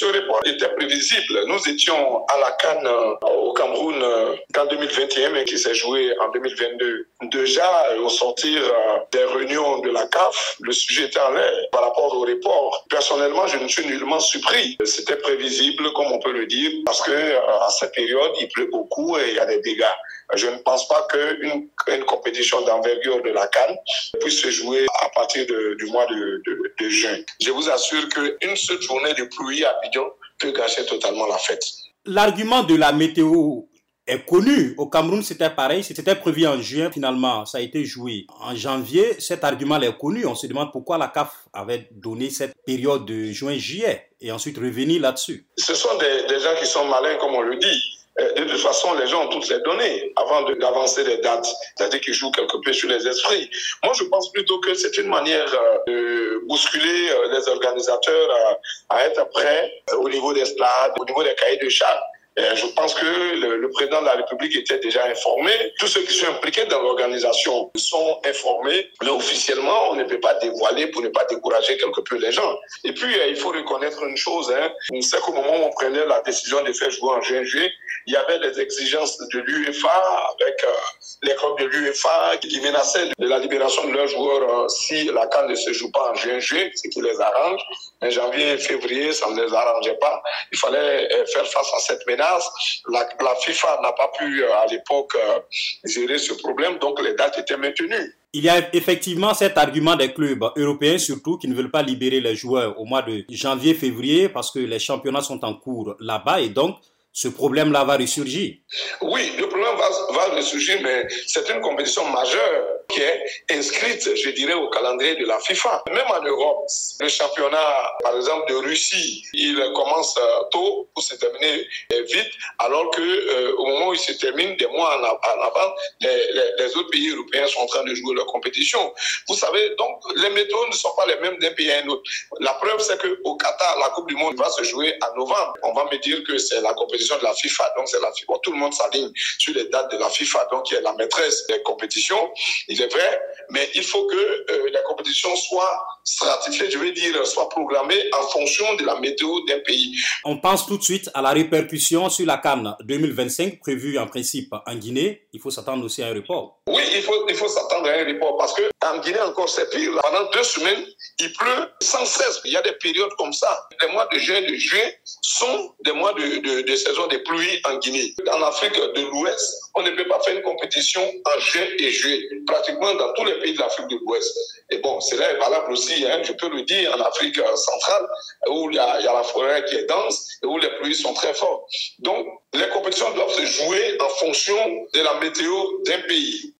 ce report était prévisible. Nous étions à la Cannes au Cameroun en 2021, mais qui s'est joué en 2022. Déjà, au sortir des réunions de la CAF, le sujet était en l'air par rapport au report. Personnellement, je ne suis nullement surpris. C'était prévisible, comme on peut le dire, parce que à cette période, il pleut beaucoup et il y a des dégâts. Je ne pense pas qu'une une compétition d'envergure de la Cannes puisse se jouer à partir de, du mois de, de, de juin. Je vous assure qu'une seule journée de pluie à Bidon peut gâcher totalement la fête. L'argument de la météo est connu. Au Cameroun, c'était pareil. C'était prévu en juin. Finalement, ça a été joué en janvier. Cet argument est connu. On se demande pourquoi la CAF avait donné cette période de juin-juillet et ensuite revenir là-dessus. Ce sont des, des gens qui sont malins, comme on le dit. Euh, De toute façon, les gens ont toutes les données avant d'avancer les dates, c'est-à-dire qu'ils jouent quelque peu sur les esprits. Moi, je pense plutôt que c'est une manière euh, de bousculer euh, les organisateurs à, être prêts au niveau des stades, au niveau des cahiers de charges. Je pense que le, président de la République était déjà informé. Tous ceux qui sont impliqués dans l'organisation sont informés, mais officiellement, on ne peut pas dévoiler pour ne pas décourager quelque peu les gens. Et puis, il faut reconnaître une chose, hein, c'est qu'au moment où on prenait la décision de faire jouer en juin-juillet, il y avait les exigences de l'UEFA avec euh, les clubs de l'UEFA qui menaçaient de la libération de leurs joueurs euh, si la CAN ne se joue pas en juin-juillet, ce qui les arrange. En janvier, février, ça ne les arrangeait pas. Il fallait euh, faire face à cette menace. La, la FIFA n'a pas pu à l'époque gérer ce problème, donc les dates étaient maintenues. Il y a effectivement cet argument des clubs européens surtout qui ne veulent pas libérer les joueurs au mois de janvier-février parce que les championnats sont en cours là-bas et donc ce problème-là va ressurgir. Oui, le problème va, va ressurgir, mais c'est une compétition majeure qui est inscrite, je dirais, au calendrier de la FIFA. Même en Europe, le championnat, par exemple, de Russie, il commence tôt pour se terminer vite, alors que euh, au moment où il se termine, des mois en, avant, les, les, les, autres pays européens sont en train de jouer leur compétition. Vous savez, donc, les méthodes ne sont pas les mêmes d'un pays à un autre. La preuve, c'est qu'au Qatar, la Coupe du Monde va se jouer en novembre. On va me dire que c'est la compétition de la FIFA, donc c'est la FIFA. Tout le monde s'aligne sur les dates de la FIFA, donc qui est la maîtresse des compétitions. Il est vrai, mais il faut que euh, la compétition soit stratifiée, je veux dire, soit programmée en fonction de la météo d'un pays. On pense tout de suite à la répercussion sur la Cannes 2025 prévue en principe en Guinée. Il faut s'attendre aussi à un report. Oui, il faut, il faut s'attendre à un report parce que en Guinée encore c'est pire. Pendant deux semaines, il pleut sans cesse. Il y a des périodes comme ça. Les mois de juin, de juillet sont des mois de, de, saison des pluies en Guinée. En Afrique de l'Ouest, on ne peut pas faire une compétition en juin et juillet. Pratiquement dans tous les pays de l'Afrique de l'Ouest. Et bon, cela est valable aussi, hein, je peux le dire, en Afrique centrale, où il y, a, la forêt qui est dense et où les pluies sont très fortes. Donc, les compétitions doivent se jouer en fonction de la météo d'un pays.